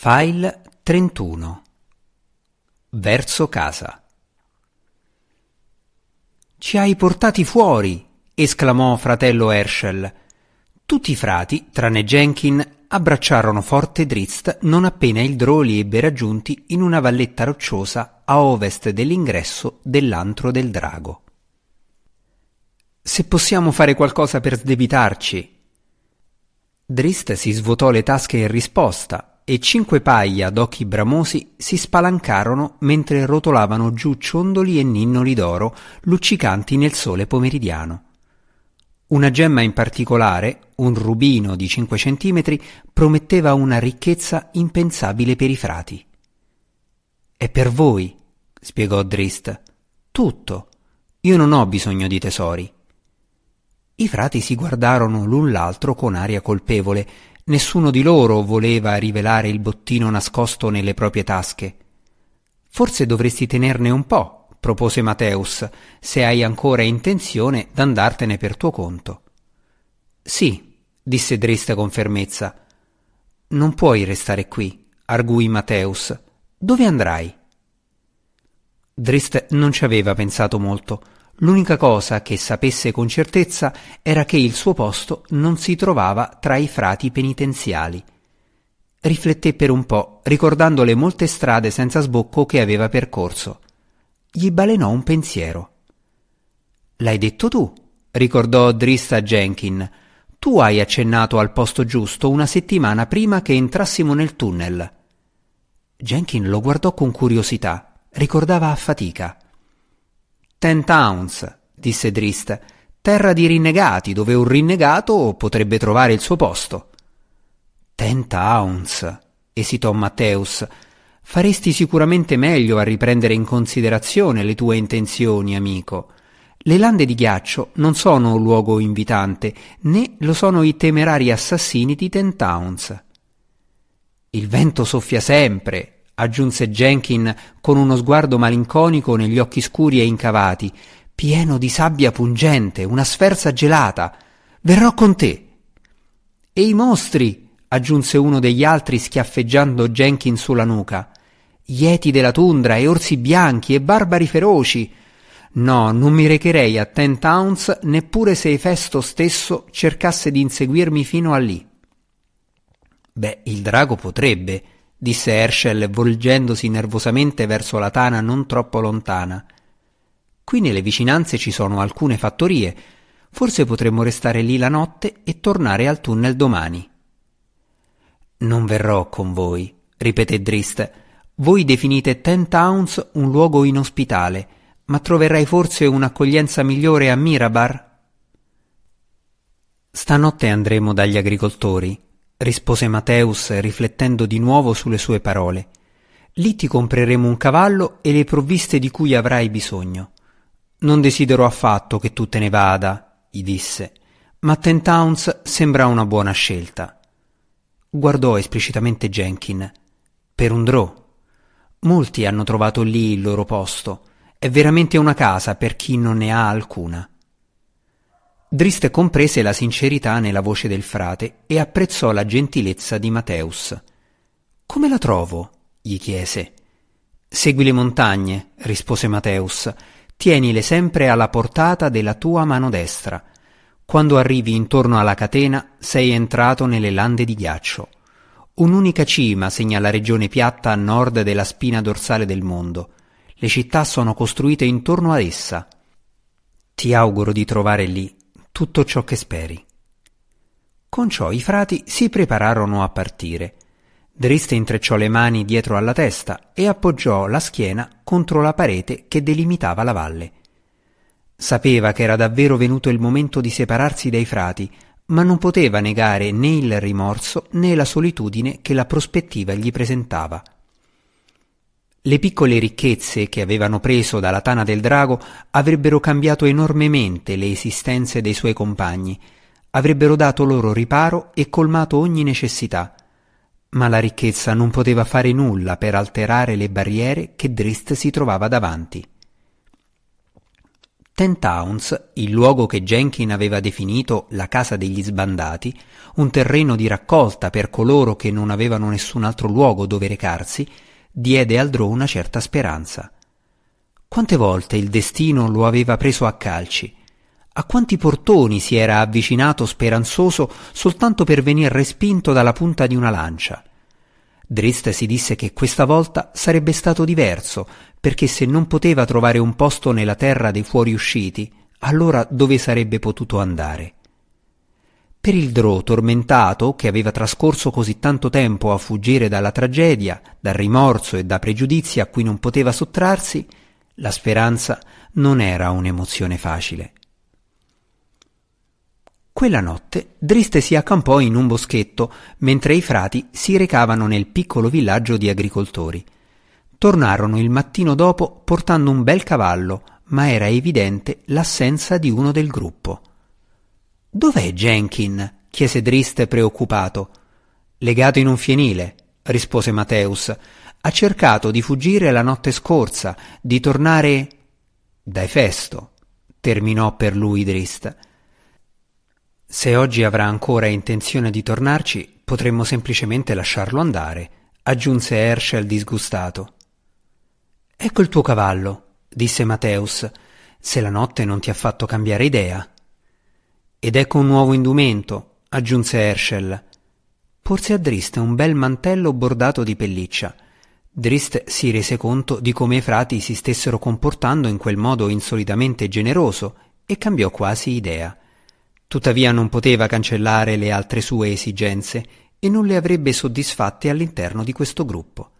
File 31 Verso casa Ci hai portati fuori! esclamò fratello Herschel. Tutti i frati, tranne Jenkin, abbracciarono forte Drizzt non appena il Drò li ebbe raggiunti in una valletta rocciosa a ovest dell'ingresso dell'antro del drago. Se possiamo fare qualcosa per sdebitarci. Drist si svuotò le tasche in risposta e cinque paia d'occhi bramosi si spalancarono mentre rotolavano giù ciondoli e ninnoli d'oro luccicanti nel sole pomeridiano. Una gemma in particolare, un rubino di cinque centimetri, prometteva una ricchezza impensabile per i frati. È per voi, spiegò Drist. Tutto. Io non ho bisogno di tesori. I frati si guardarono l'un l'altro con aria colpevole Nessuno di loro voleva rivelare il bottino nascosto nelle proprie tasche. Forse dovresti tenerne un po', propose Mateus, se hai ancora intenzione d'andartene per tuo conto. Sì, disse Drist con fermezza. Non puoi restare qui, arguì Mateus. Dove andrai? Drist non ci aveva pensato molto. L'unica cosa che sapesse con certezza era che il suo posto non si trovava tra i frati penitenziali. Rifletté per un po', ricordando le molte strade senza sbocco che aveva percorso. Gli balenò un pensiero. L'hai detto tu, ricordò Drista Jenkin. Tu hai accennato al posto giusto una settimana prima che entrassimo nel tunnel. Jenkin lo guardò con curiosità, ricordava a fatica. Ten Towns, disse Drist, terra di rinnegati, dove un rinnegato potrebbe trovare il suo posto. Ten Towns, esitò Matteus. Faresti sicuramente meglio a riprendere in considerazione le tue intenzioni, amico. Le lande di ghiaccio non sono un luogo invitante, né lo sono i temerari assassini di Ten Towns. Il vento soffia sempre, aggiunse Jenkin con uno sguardo malinconico negli occhi scuri e incavati, pieno di sabbia pungente, una sferza gelata. Verrò con te. E i mostri, aggiunse uno degli altri schiaffeggiando Jenkin sulla nuca. Ieti della tundra e orsi bianchi e barbari feroci. No, non mi recherei a Ten Towns neppure se Efesto stesso cercasse di inseguirmi fino a lì. Beh, il drago potrebbe, disse Herschel volgendosi nervosamente verso la tana non troppo lontana. Qui nelle vicinanze ci sono alcune fattorie. Forse potremmo restare lì la notte e tornare al tunnel domani. Non verrò con voi, ripeté Drist. Voi definite Ten Towns un luogo inospitale, ma troverai forse un'accoglienza migliore a Mirabar? Stanotte andremo dagli agricoltori, rispose Mateus riflettendo di nuovo sulle sue parole. Lì ti compreremo un cavallo e le provviste di cui avrai bisogno. Non desidero affatto che tu te ne vada, gli disse, ma Ten Towns sembra una buona scelta. Guardò esplicitamente Jenkin. Per un drò. Molti hanno trovato lì il loro posto. È veramente una casa per chi non ne ha alcuna. Drist comprese la sincerità nella voce del frate e apprezzò la gentilezza di Mateus. Come la trovo? gli chiese. Segui le montagne, rispose Mateus. Tienile sempre alla portata della tua mano destra. Quando arrivi intorno alla catena sei entrato nelle lande di ghiaccio. Un'unica cima segna la regione piatta a nord della spina dorsale del mondo. Le città sono costruite intorno ad essa. Ti auguro di trovare lì tutto ciò che speri. Con ciò i frati si prepararono a partire. Driste intrecciò le mani dietro alla testa e appoggiò la schiena contro la parete che delimitava la valle. Sapeva che era davvero venuto il momento di separarsi dai frati, ma non poteva negare né il rimorso né la solitudine che la prospettiva gli presentava. Le piccole ricchezze che avevano preso dalla tana del drago avrebbero cambiato enormemente le esistenze dei suoi compagni, avrebbero dato loro riparo e colmato ogni necessità. Ma la ricchezza non poteva fare nulla per alterare le barriere che Drist si trovava davanti. Ten Towns, il luogo che Jenkin aveva definito la casa degli sbandati, un terreno di raccolta per coloro che non avevano nessun altro luogo dove recarsi, diede al Drò una certa speranza. Quante volte il destino lo aveva preso a calci? A quanti portoni si era avvicinato speranzoso soltanto per venir respinto dalla punta di una lancia? Drist si disse che questa volta sarebbe stato diverso, perché se non poteva trovare un posto nella terra dei fuoriusciti, allora dove sarebbe potuto andare? Per il Drò tormentato, che aveva trascorso così tanto tempo a fuggire dalla tragedia, dal rimorso e da pregiudizi a cui non poteva sottrarsi, la speranza non era un'emozione facile. Quella notte Driste si accampò in un boschetto mentre i frati si recavano nel piccolo villaggio di agricoltori. Tornarono il mattino dopo portando un bel cavallo, ma era evidente l'assenza di uno del gruppo. Dov'è Jenkin? chiese Driste preoccupato. Legato in un fienile, rispose Mateus. Ha cercato di fuggire la notte scorsa, di tornare da Efesto, terminò per lui Drist. Se oggi avrà ancora intenzione di tornarci, potremmo semplicemente lasciarlo andare, aggiunse Herschel disgustato. Ecco il tuo cavallo, disse Mateus, se la notte non ti ha fatto cambiare idea. Ed ecco un nuovo indumento, aggiunse Herschel. Porse a Drist un bel mantello bordato di pelliccia. Drist si rese conto di come i frati si stessero comportando in quel modo insolitamente generoso e cambiò quasi idea. Tuttavia non poteva cancellare le altre sue esigenze e non le avrebbe soddisfatte all'interno di questo gruppo.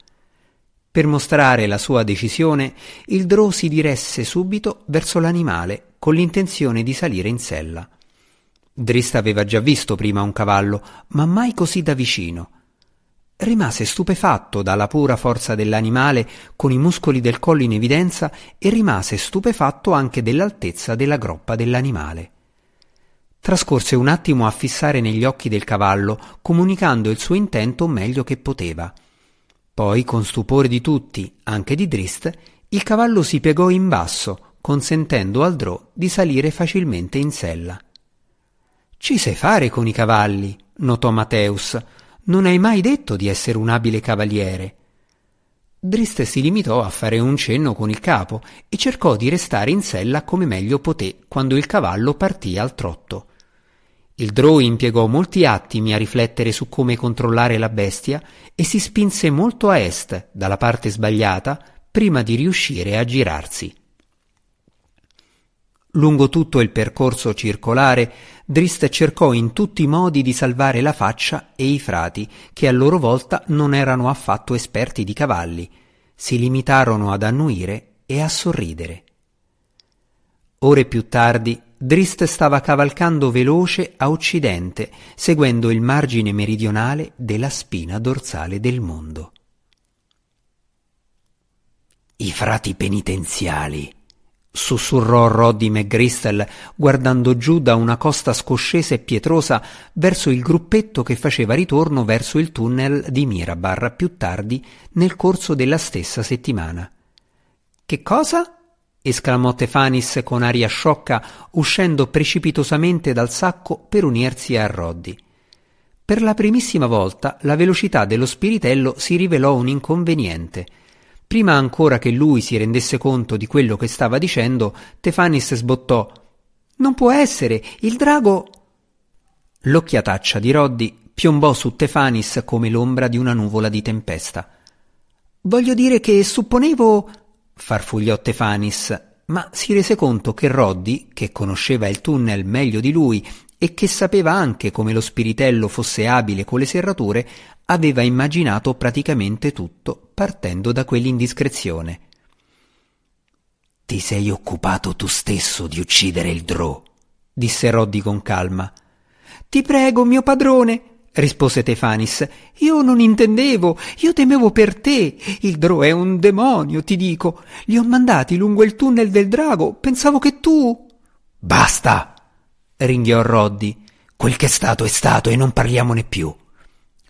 Per mostrare la sua decisione, il Drò si diresse subito verso l'animale con l'intenzione di salire in sella. Drist aveva già visto prima un cavallo, ma mai così da vicino. Rimase stupefatto dalla pura forza dell'animale con i muscoli del collo in evidenza e rimase stupefatto anche dell'altezza della groppa dell'animale. Trascorse un attimo a fissare negli occhi del cavallo, comunicando il suo intento meglio che poteva. Poi, con stupore di tutti, anche di Drist, il cavallo si piegò in basso, consentendo al Drò di salire facilmente in sella. Ci sai fare con i cavalli, notò Mateus. Non hai mai detto di essere un abile cavaliere. Drist si limitò a fare un cenno con il capo e cercò di restare in sella come meglio poté quando il cavallo partì al trotto. Il Drow impiegò molti attimi a riflettere su come controllare la bestia e si spinse molto a est, dalla parte sbagliata, prima di riuscire a girarsi. Lungo tutto il percorso circolare, Drist cercò in tutti i modi di salvare la faccia e i frati, che a loro volta non erano affatto esperti di cavalli. Si limitarono ad annuire e a sorridere. Ore più tardi Drist stava cavalcando veloce a occidente, seguendo il margine meridionale della spina dorsale del mondo. I frati penitenziali, sussurrò Roddy McGristel guardando giù da una costa scoscesa e pietrosa verso il gruppetto che faceva ritorno verso il tunnel di Mirabar più tardi nel corso della stessa settimana. Che cosa? esclamò Tefanis con aria sciocca, uscendo precipitosamente dal sacco per unirsi a Roddy. Per la primissima volta la velocità dello spiritello si rivelò un inconveniente. Prima ancora che lui si rendesse conto di quello che stava dicendo, Tefanis sbottò Non può essere, il drago. L'occhiataccia di Roddy piombò su Tefanis come l'ombra di una nuvola di tempesta. Voglio dire che supponevo farfugliò Tefanis, ma si rese conto che Roddy, che conosceva il tunnel meglio di lui e che sapeva anche come lo spiritello fosse abile con le serrature, aveva immaginato praticamente tutto partendo da quell'indiscrezione. Ti sei occupato tu stesso di uccidere il Drò, disse Roddy con calma. Ti prego, mio padrone, rispose Tefanis. Io non intendevo, io temevo per te. Il Drò è un demonio, ti dico. Li ho mandati lungo il tunnel del drago. Pensavo che tu. Basta! Ringhiò Roddy. Quel che è stato è stato e non parliamone più.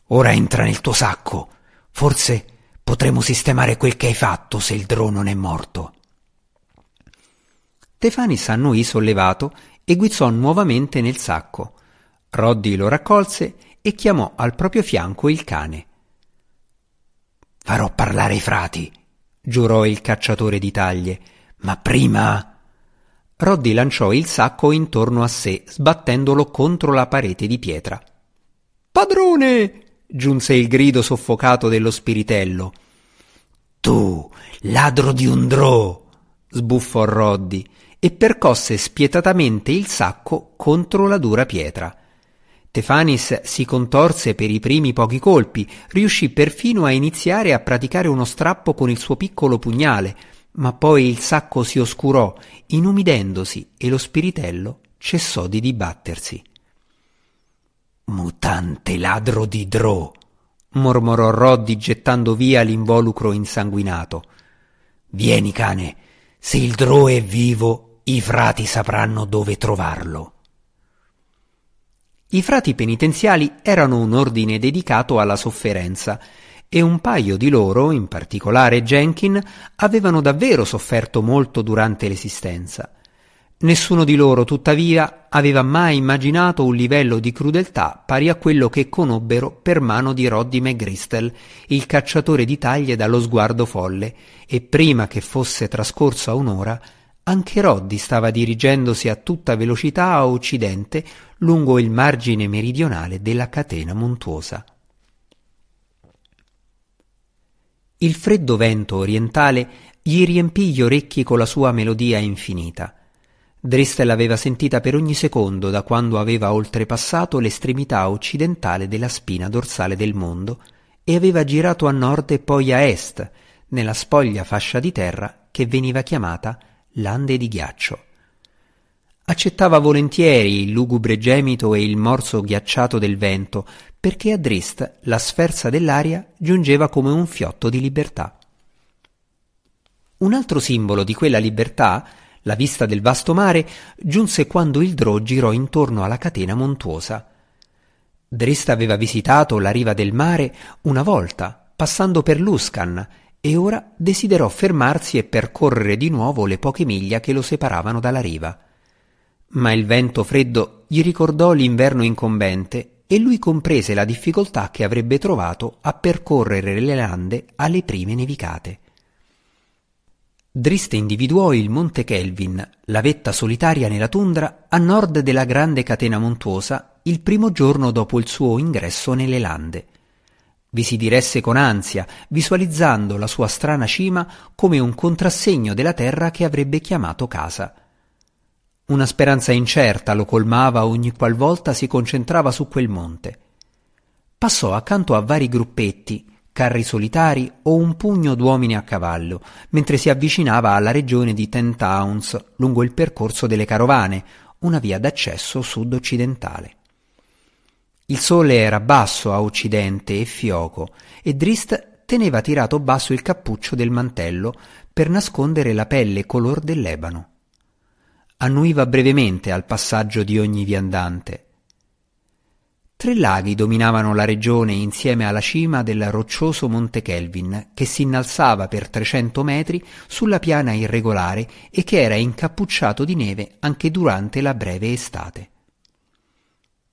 Ora entra nel tuo sacco. Forse potremo sistemare quel che hai fatto se il Drò non è morto. Tefanis annuì sollevato e guizzò nuovamente nel sacco. Roddy lo raccolse e chiamò al proprio fianco il cane. Farò parlare i frati, giurò il cacciatore di taglie, ma prima. Roddy lanciò il sacco intorno a sé, sbattendolo contro la parete di pietra. Padrone! giunse il grido soffocato dello spiritello. Tu, ladro di un drò! sbuffò Roddy e percosse spietatamente il sacco contro la dura pietra. Tefanis si contorse per i primi pochi colpi, riuscì perfino a iniziare a praticare uno strappo con il suo piccolo pugnale, ma poi il sacco si oscurò, inumidendosi, e lo spiritello cessò di dibattersi. Mutante ladro di Drò, mormorò Roddy gettando via l'involucro insanguinato. Vieni, cane, se il Drò è vivo, i frati sapranno dove trovarlo. I frati penitenziali erano un ordine dedicato alla sofferenza e un paio di loro, in particolare Jenkin, avevano davvero sofferto molto durante l'esistenza. Nessuno di loro, tuttavia, aveva mai immaginato un livello di crudeltà pari a quello che conobbero per mano di Roddy McGristel, il cacciatore di taglie dallo sguardo folle, e prima che fosse trascorsa un'ora, anche Roddy stava dirigendosi a tutta velocità a occidente lungo il margine meridionale della catena montuosa. Il freddo vento orientale gli riempì gli orecchi con la sua melodia infinita. Dristel l'aveva sentita per ogni secondo da quando aveva oltrepassato l'estremità occidentale della spina dorsale del mondo e aveva girato a nord e poi a est, nella spoglia fascia di terra che veniva chiamata lande di ghiaccio. Accettava volentieri il lugubre gemito e il morso ghiacciato del vento, perché a Drist la sferza dell'aria giungeva come un fiotto di libertà. Un altro simbolo di quella libertà la vista del vasto mare giunse quando il Drò girò intorno alla catena montuosa. Drist aveva visitato la riva del mare una volta, passando per Luscan, e ora desiderò fermarsi e percorrere di nuovo le poche miglia che lo separavano dalla riva. Ma il vento freddo gli ricordò l'inverno incombente e lui comprese la difficoltà che avrebbe trovato a percorrere le lande alle prime nevicate. Driste individuò il Monte Kelvin, la vetta solitaria nella tundra a nord della grande catena montuosa, il primo giorno dopo il suo ingresso nelle lande. Vi si diresse con ansia, visualizzando la sua strana cima come un contrassegno della terra che avrebbe chiamato casa. Una speranza incerta lo colmava ogni qualvolta si concentrava su quel monte. Passò accanto a vari gruppetti, carri solitari o un pugno d'uomini a cavallo, mentre si avvicinava alla regione di Ten Towns lungo il percorso delle carovane, una via d'accesso sud-occidentale. Il sole era basso a occidente e fioco, e Drist teneva tirato basso il cappuccio del mantello per nascondere la pelle color dell'ebano. Annuiva brevemente al passaggio di ogni viandante, Tre laghi dominavano la regione insieme alla cima del roccioso Monte Kelvin, che si innalzava per 300 metri sulla piana irregolare e che era incappucciato di neve anche durante la breve estate.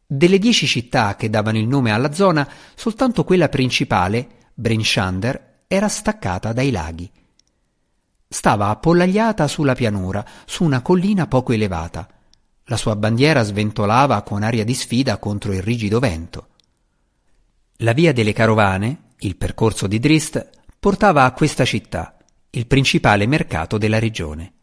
Delle dieci città che davano il nome alla zona, soltanto quella principale, Brinshander, era staccata dai laghi. Stava appollagliata sulla pianura, su una collina poco elevata, la sua bandiera sventolava con aria di sfida contro il rigido vento. La via delle carovane, il percorso di Drist, portava a questa città, il principale mercato della regione.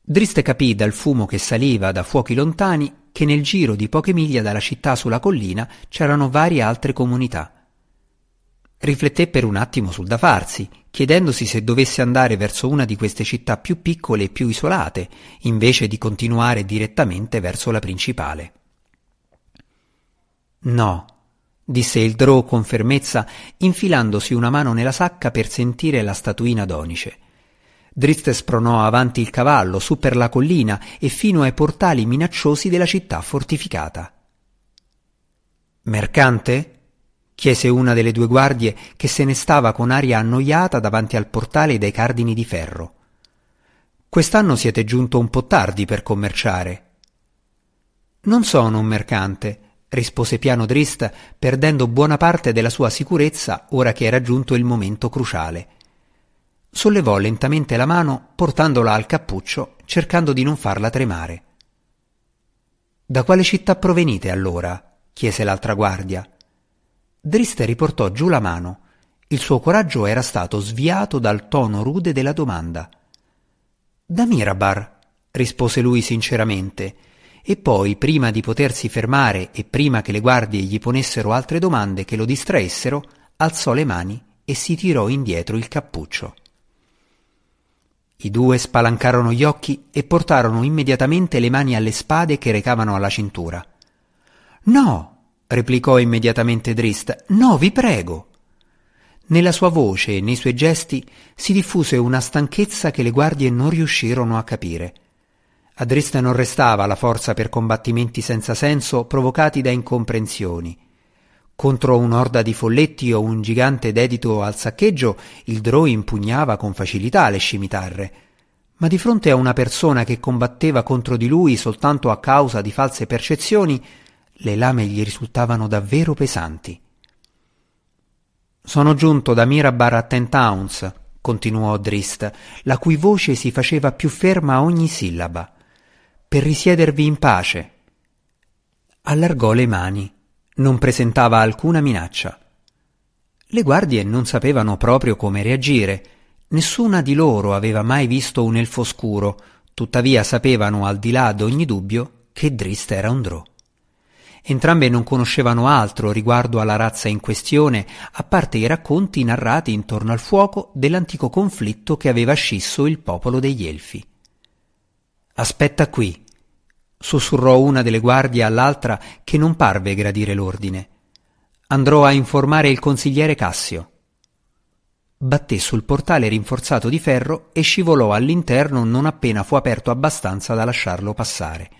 Drist capì dal fumo che saliva da fuochi lontani che nel giro di poche miglia dalla città sulla collina c'erano varie altre comunità. Rifletté per un attimo sul da farsi, chiedendosi se dovesse andare verso una di queste città più piccole e più isolate, invece di continuare direttamente verso la principale. No, disse il Drow con fermezza, infilandosi una mano nella sacca per sentire la statuina d'onice. Drizzt spronò avanti il cavallo su per la collina e fino ai portali minacciosi della città fortificata. Mercante? Chiese una delle due guardie che se ne stava con aria annoiata davanti al portale dai cardini di ferro. Quest'anno siete giunto un po' tardi per commerciare. Non sono un mercante, rispose piano Drist, perdendo buona parte della sua sicurezza ora che era giunto il momento cruciale. Sollevò lentamente la mano, portandola al cappuccio, cercando di non farla tremare. Da quale città provenite allora? chiese l'altra guardia. Drist riportò giù la mano. Il suo coraggio era stato sviato dal tono rude della domanda. Da Mirabar, rispose lui sinceramente, e poi, prima di potersi fermare e prima che le guardie gli ponessero altre domande che lo distraessero, alzò le mani e si tirò indietro il cappuccio. I due spalancarono gli occhi e portarono immediatamente le mani alle spade che recavano alla cintura. No, replicò immediatamente Drist. No, vi prego. Nella sua voce e nei suoi gesti si diffuse una stanchezza che le guardie non riuscirono a capire. A Drist non restava la forza per combattimenti senza senso provocati da incomprensioni. Contro un'orda di folletti o un gigante dedito al saccheggio, il Drò impugnava con facilità le scimitarre. Ma di fronte a una persona che combatteva contro di lui soltanto a causa di false percezioni, le lame gli risultavano davvero pesanti. Sono giunto da Mirabar a Ten Towns, continuò Drist, la cui voce si faceva più ferma a ogni sillaba, per risiedervi in pace. Allargò le mani. Non presentava alcuna minaccia. Le guardie non sapevano proprio come reagire. Nessuna di loro aveva mai visto un elfo scuro, tuttavia sapevano al di là d'ogni dubbio che Drist era un drò. Entrambe non conoscevano altro riguardo alla razza in questione, a parte i racconti narrati intorno al fuoco dell'antico conflitto che aveva scisso il popolo degli Elfi. Aspetta qui, sussurrò una delle guardie all'altra che non parve gradire l'ordine. Andrò a informare il consigliere Cassio. Batté sul portale rinforzato di ferro e scivolò all'interno non appena fu aperto abbastanza da lasciarlo passare.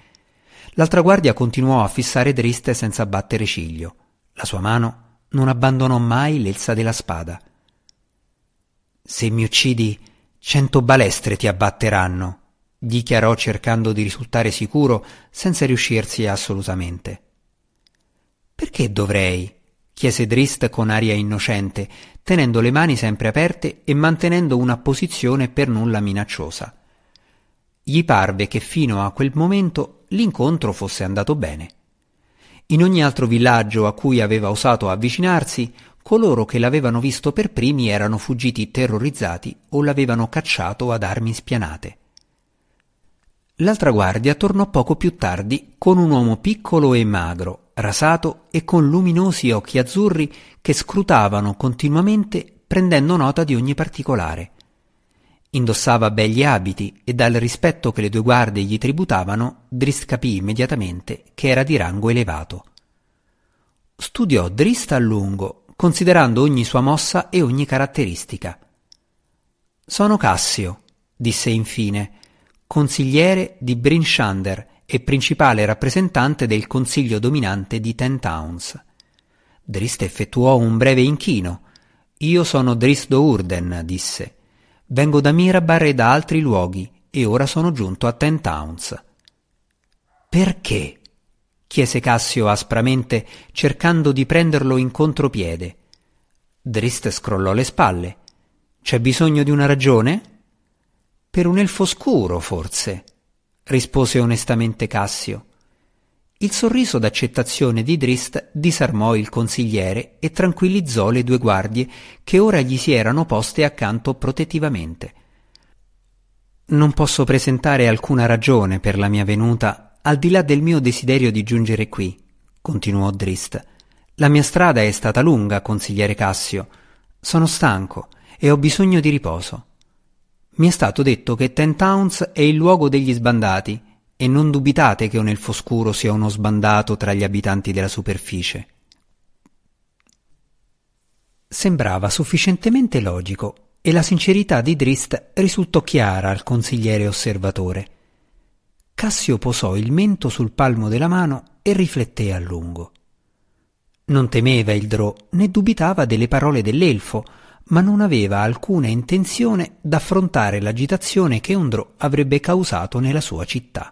L'altra guardia continuò a fissare Driste senza battere ciglio. La sua mano non abbandonò mai l'elsa della spada. Se mi uccidi, cento balestre ti abbatteranno, dichiarò cercando di risultare sicuro senza riuscirsi assolutamente. Perché dovrei? chiese Drist con aria innocente, tenendo le mani sempre aperte e mantenendo una posizione per nulla minacciosa. Gli parve che fino a quel momento l'incontro fosse andato bene. In ogni altro villaggio a cui aveva osato avvicinarsi, coloro che l'avevano visto per primi erano fuggiti terrorizzati o l'avevano cacciato ad armi spianate. L'altra guardia tornò poco più tardi con un uomo piccolo e magro, rasato e con luminosi occhi azzurri che scrutavano continuamente prendendo nota di ogni particolare. Indossava begli abiti e dal rispetto che le due guardie gli tributavano, Drist capì immediatamente che era di rango elevato. Studiò Drist a lungo, considerando ogni sua mossa e ogni caratteristica. Sono Cassio, disse infine, consigliere di Bryn Shander e principale rappresentante del consiglio dominante di Ten Towns. Drist effettuò un breve inchino. Io sono Drist Urden, disse. Vengo da Mirabar e da altri luoghi e ora sono giunto a Ten Towns. Perché? chiese Cassio aspramente, cercando di prenderlo in contropiede. Drist scrollò le spalle. C'è bisogno di una ragione? Per un elfo scuro, forse, rispose onestamente Cassio. Il sorriso d'accettazione di Drist disarmò il consigliere e tranquillizzò le due guardie che ora gli si erano poste accanto protettivamente. Non posso presentare alcuna ragione per la mia venuta al di là del mio desiderio di giungere qui, continuò Drist. La mia strada è stata lunga, consigliere Cassio. Sono stanco e ho bisogno di riposo. Mi è stato detto che Ten Towns è il luogo degli sbandati e non dubitate che un elfo scuro sia uno sbandato tra gli abitanti della superficie. Sembrava sufficientemente logico e la sincerità di Drist risultò chiara al consigliere osservatore. Cassio posò il mento sul palmo della mano e rifletté a lungo. Non temeva il Drò né dubitava delle parole dell'elfo, ma non aveva alcuna intenzione d'affrontare l'agitazione che Undrò avrebbe causato nella sua città.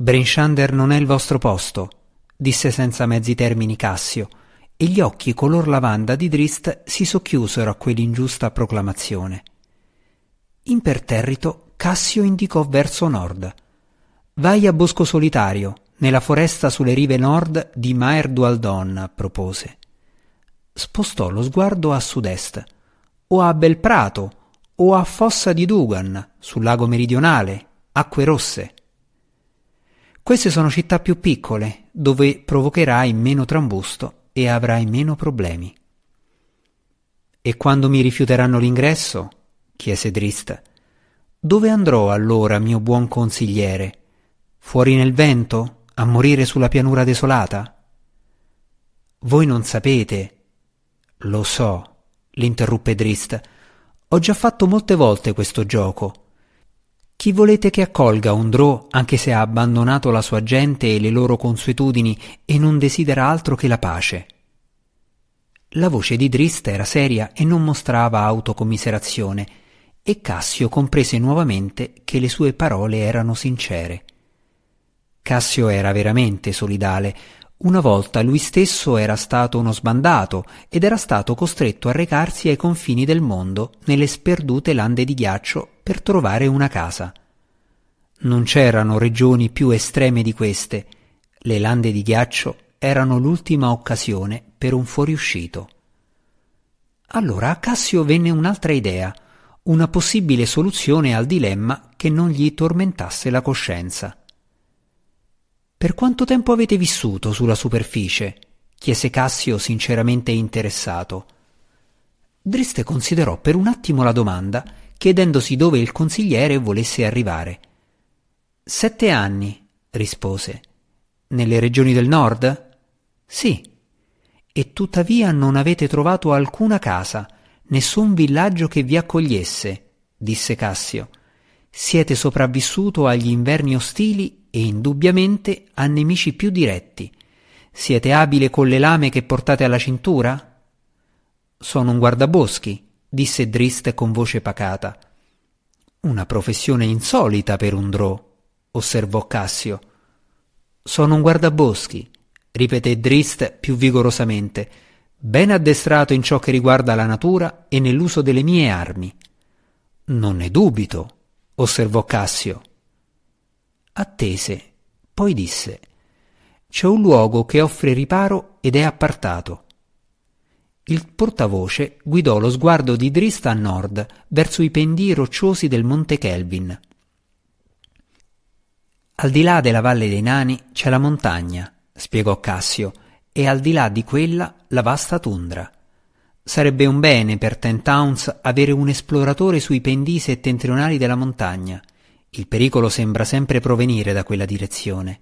Brinshander non è il vostro posto, disse senza mezzi termini Cassio, e gli occhi color lavanda di Drist si socchiusero a quell'ingiusta proclamazione. Imperterrito, Cassio indicò verso nord. Vai a Bosco Solitario, nella foresta sulle rive nord di Maer Dualdon, propose. Spostò lo sguardo a sud-est, o a Belprato, o a Fossa di Dugan, sul lago meridionale, Acque Rosse. Queste sono città più piccole, dove provocherai meno trambusto e avrai meno problemi. E quando mi rifiuteranno l'ingresso? chiese Drist. Dove andrò allora, mio buon consigliere? Fuori nel vento, a morire sulla pianura desolata? Voi non sapete. Lo so, l'interruppe Drist. Ho già fatto molte volte questo gioco. Chi volete che accolga un Drò anche se ha abbandonato la sua gente e le loro consuetudini e non desidera altro che la pace? La voce di Drist era seria e non mostrava autocommiserazione, e Cassio comprese nuovamente che le sue parole erano sincere. Cassio era veramente solidale. Una volta lui stesso era stato uno sbandato ed era stato costretto a recarsi ai confini del mondo nelle sperdute lande di ghiaccio per trovare una casa. Non c'erano regioni più estreme di queste. Le lande di ghiaccio erano l'ultima occasione per un fuoriuscito. Allora a Cassio venne un'altra idea, una possibile soluzione al dilemma che non gli tormentasse la coscienza. Per quanto tempo avete vissuto sulla superficie? chiese Cassio sinceramente interessato. Driste considerò per un attimo la domanda chiedendosi dove il consigliere volesse arrivare. Sette anni, rispose. Nelle regioni del nord? Sì. E tuttavia non avete trovato alcuna casa, nessun villaggio che vi accogliesse, disse Cassio. Siete sopravvissuto agli inverni ostili e indubbiamente a nemici più diretti. Siete abile con le lame che portate alla cintura? Sono un guardaboschi, disse Drist con voce pacata. Una professione insolita per un drò, osservò Cassio. Sono un guardaboschi, ripeté Drist più vigorosamente, ben addestrato in ciò che riguarda la natura e nell'uso delle mie armi. Non ne dubito, osservò Cassio. Attese, poi disse C'è un luogo che offre riparo ed è appartato. Il portavoce guidò lo sguardo di Drista a nord, verso i pendii rocciosi del monte Kelvin. Al di là della valle dei nani c'è la montagna, spiegò Cassio, e al di là di quella la vasta tundra. Sarebbe un bene per Ten Towns avere un esploratore sui pendii settentrionali della montagna. Il pericolo sembra sempre provenire da quella direzione.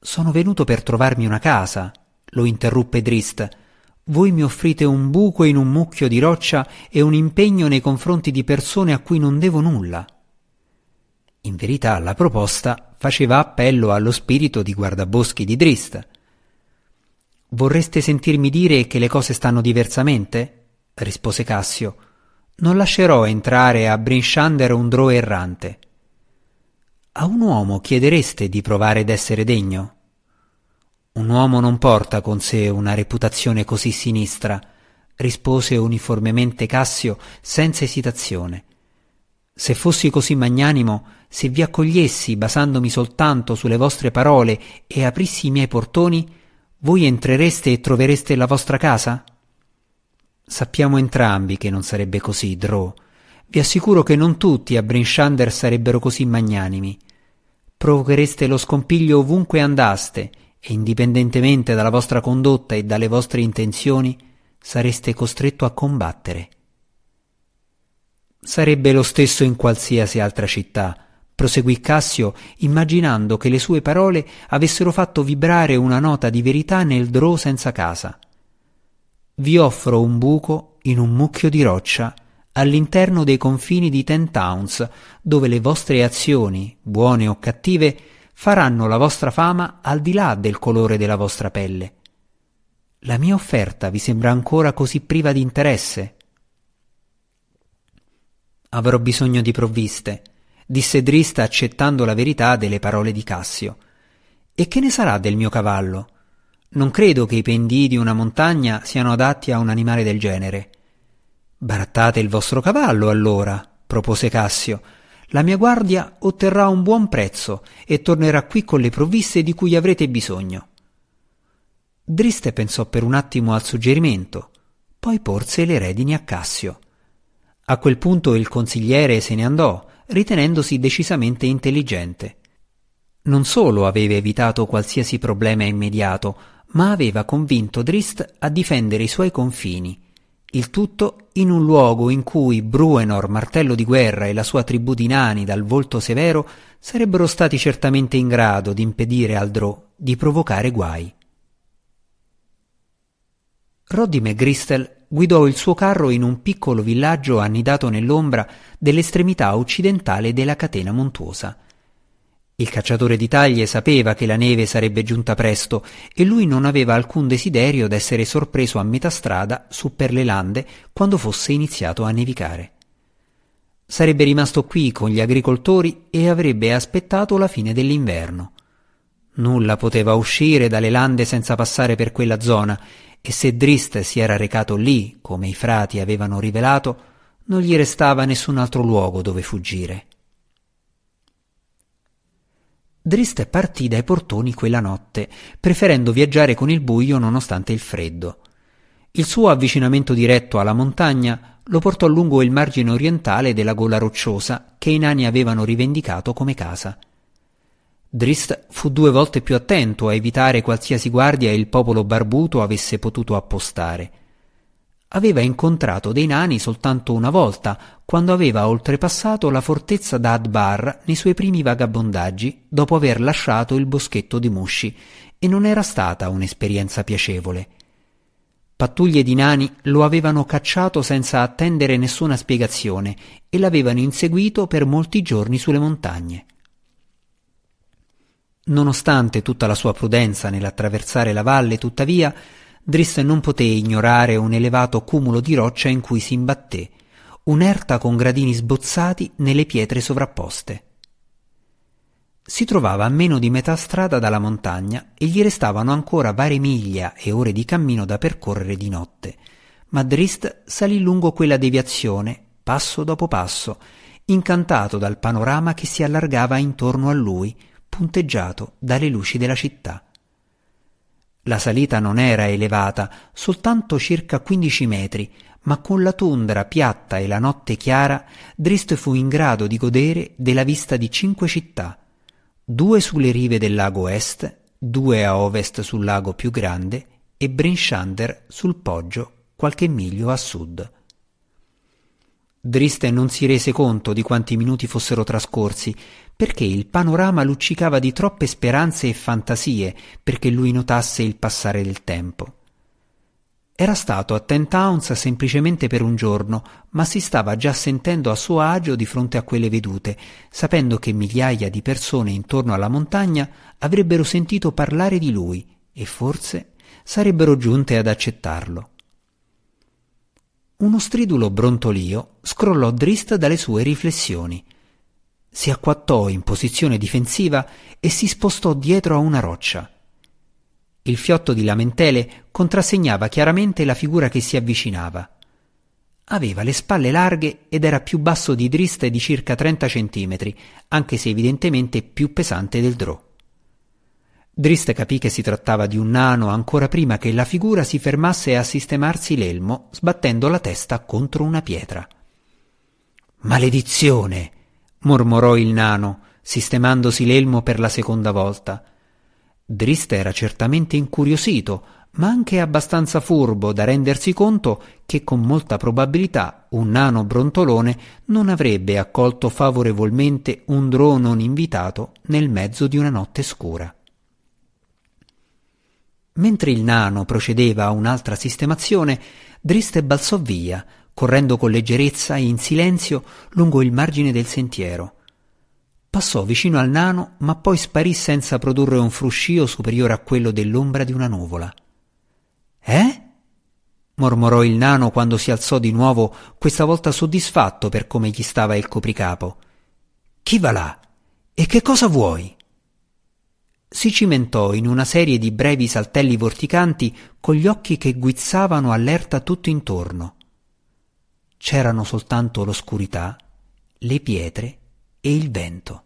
Sono venuto per trovarmi una casa, lo interruppe Drist, voi mi offrite un buco in un mucchio di roccia e un impegno nei confronti di persone a cui non devo nulla. In verità la proposta faceva appello allo spirito di guardaboschi di Drist. Vorreste sentirmi dire che le cose stanno diversamente? rispose Cassio. Non lascerò entrare a Brinshander un drò errante. A un uomo chiedereste di provare d'essere degno? Un uomo non porta con sé una reputazione così sinistra, rispose uniformemente Cassio senza esitazione. Se fossi così magnanimo, se vi accogliessi basandomi soltanto sulle vostre parole e aprissi i miei portoni, voi entrereste e trovereste la vostra casa? Sappiamo entrambi che non sarebbe così, Drò. Vi assicuro che non tutti a Brinshander sarebbero così magnanimi. Provochereste lo scompiglio ovunque andaste e indipendentemente dalla vostra condotta e dalle vostre intenzioni, sareste costretto a combattere. Sarebbe lo stesso in qualsiasi altra città, proseguì Cassio, immaginando che le sue parole avessero fatto vibrare una nota di verità nel drò senza casa. Vi offro un buco in un mucchio di roccia all'interno dei confini di Ten Towns, dove le vostre azioni, buone o cattive, faranno la vostra fama al di là del colore della vostra pelle. La mia offerta vi sembra ancora così priva di interesse? Avrò bisogno di provviste, disse Drista accettando la verità delle parole di Cassio. E che ne sarà del mio cavallo? Non credo che i pendii di una montagna siano adatti a un animale del genere. Barattate il vostro cavallo, allora, propose Cassio. La mia guardia otterrà un buon prezzo e tornerà qui con le provviste di cui avrete bisogno. Driste pensò per un attimo al suggerimento, poi porse le redini a Cassio. A quel punto il consigliere se ne andò, ritenendosi decisamente intelligente. Non solo aveva evitato qualsiasi problema immediato, ma aveva convinto Drist a difendere i suoi confini, il tutto in un luogo in cui Bruenor, martello di guerra, e la sua tribù di nani dal volto severo sarebbero stati certamente in grado di impedire al Drò di provocare guai. Roddy McGristel guidò il suo carro in un piccolo villaggio annidato nell'ombra dell'estremità occidentale della catena montuosa. Il cacciatore di taglie sapeva che la neve sarebbe giunta presto e lui non aveva alcun desiderio d'essere sorpreso a metà strada su per le lande quando fosse iniziato a nevicare. Sarebbe rimasto qui con gli agricoltori e avrebbe aspettato la fine dell'inverno. Nulla poteva uscire dalle lande senza passare per quella zona e se Drist si era recato lì, come i frati avevano rivelato, non gli restava nessun altro luogo dove fuggire. Drist partì dai portoni quella notte, preferendo viaggiare con il buio nonostante il freddo. Il suo avvicinamento diretto alla montagna lo portò lungo il margine orientale della gola rocciosa che i nani avevano rivendicato come casa. Drist fu due volte più attento a evitare qualsiasi guardia il popolo barbuto avesse potuto appostare aveva incontrato dei nani soltanto una volta, quando aveva oltrepassato la fortezza d'Adbar nei suoi primi vagabondaggi, dopo aver lasciato il boschetto di Mushi, e non era stata un'esperienza piacevole. Pattuglie di nani lo avevano cacciato senza attendere nessuna spiegazione e l'avevano inseguito per molti giorni sulle montagne. Nonostante tutta la sua prudenza nell'attraversare la valle, tuttavia, Drist non poté ignorare un elevato cumulo di roccia in cui si imbatté, un'erta con gradini sbozzati nelle pietre sovrapposte. Si trovava a meno di metà strada dalla montagna e gli restavano ancora varie miglia e ore di cammino da percorrere di notte, ma Drist salì lungo quella deviazione, passo dopo passo, incantato dal panorama che si allargava intorno a lui, punteggiato dalle luci della città. La salita non era elevata, soltanto circa 15 metri, ma con la tundra piatta e la notte chiara, Drist fu in grado di godere della vista di cinque città, due sulle rive del lago est, due a ovest sul lago più grande e Brinshander sul poggio qualche miglio a sud. Driste non si rese conto di quanti minuti fossero trascorsi, perché il panorama luccicava di troppe speranze e fantasie perché lui notasse il passare del tempo. Era stato a Ten Towns semplicemente per un giorno, ma si stava già sentendo a suo agio di fronte a quelle vedute, sapendo che migliaia di persone intorno alla montagna avrebbero sentito parlare di lui e forse sarebbero giunte ad accettarlo. Uno stridulo brontolio scrollò Drist dalle sue riflessioni. Si acquattò in posizione difensiva e si spostò dietro a una roccia. Il fiotto di lamentele contrassegnava chiaramente la figura che si avvicinava. Aveva le spalle larghe ed era più basso di Drist di circa 30 centimetri, anche se evidentemente più pesante del Drò. Drist capì che si trattava di un nano ancora prima che la figura si fermasse a sistemarsi l'elmo, sbattendo la testa contro una pietra. Maledizione! mormorò il nano, sistemandosi l'elmo per la seconda volta. Drist era certamente incuriosito, ma anche abbastanza furbo da rendersi conto che con molta probabilità un nano brontolone non avrebbe accolto favorevolmente un drone non invitato nel mezzo di una notte scura. Mentre il nano procedeva a un'altra sistemazione, Driste balzò via, correndo con leggerezza e in silenzio lungo il margine del sentiero. Passò vicino al nano, ma poi sparì senza produrre un fruscio superiore a quello dell'ombra di una nuvola. Eh? mormorò il nano quando si alzò di nuovo, questa volta soddisfatto per come gli stava il copricapo. Chi va là? E che cosa vuoi? Si cimentò in una serie di brevi saltelli vorticanti con gli occhi che guizzavano all'erta tutto intorno. C'erano soltanto l'oscurità, le pietre e il vento.